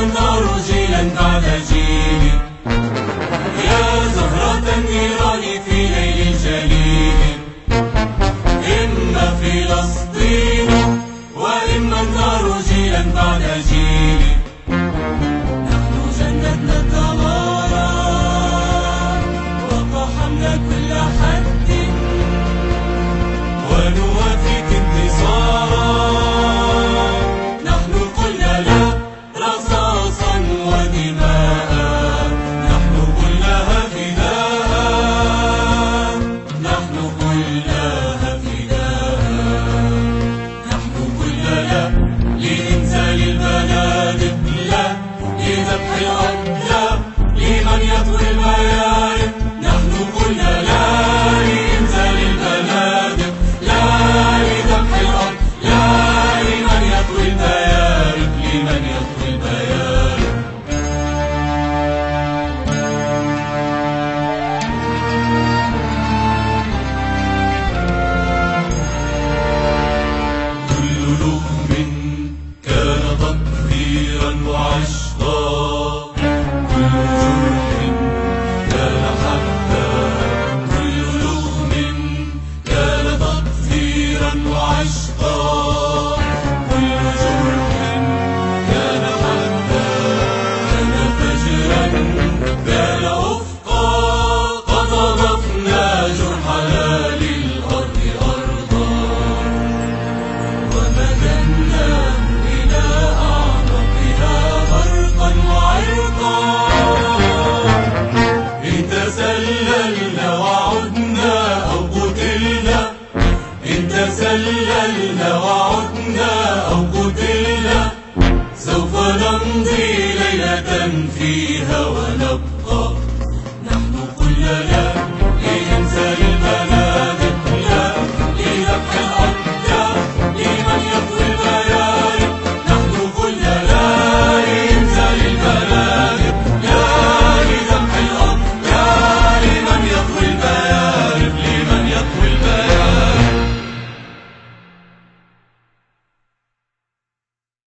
نرجي لن بعد الجنة نمضي ليلة ونبقى. نحن كلنا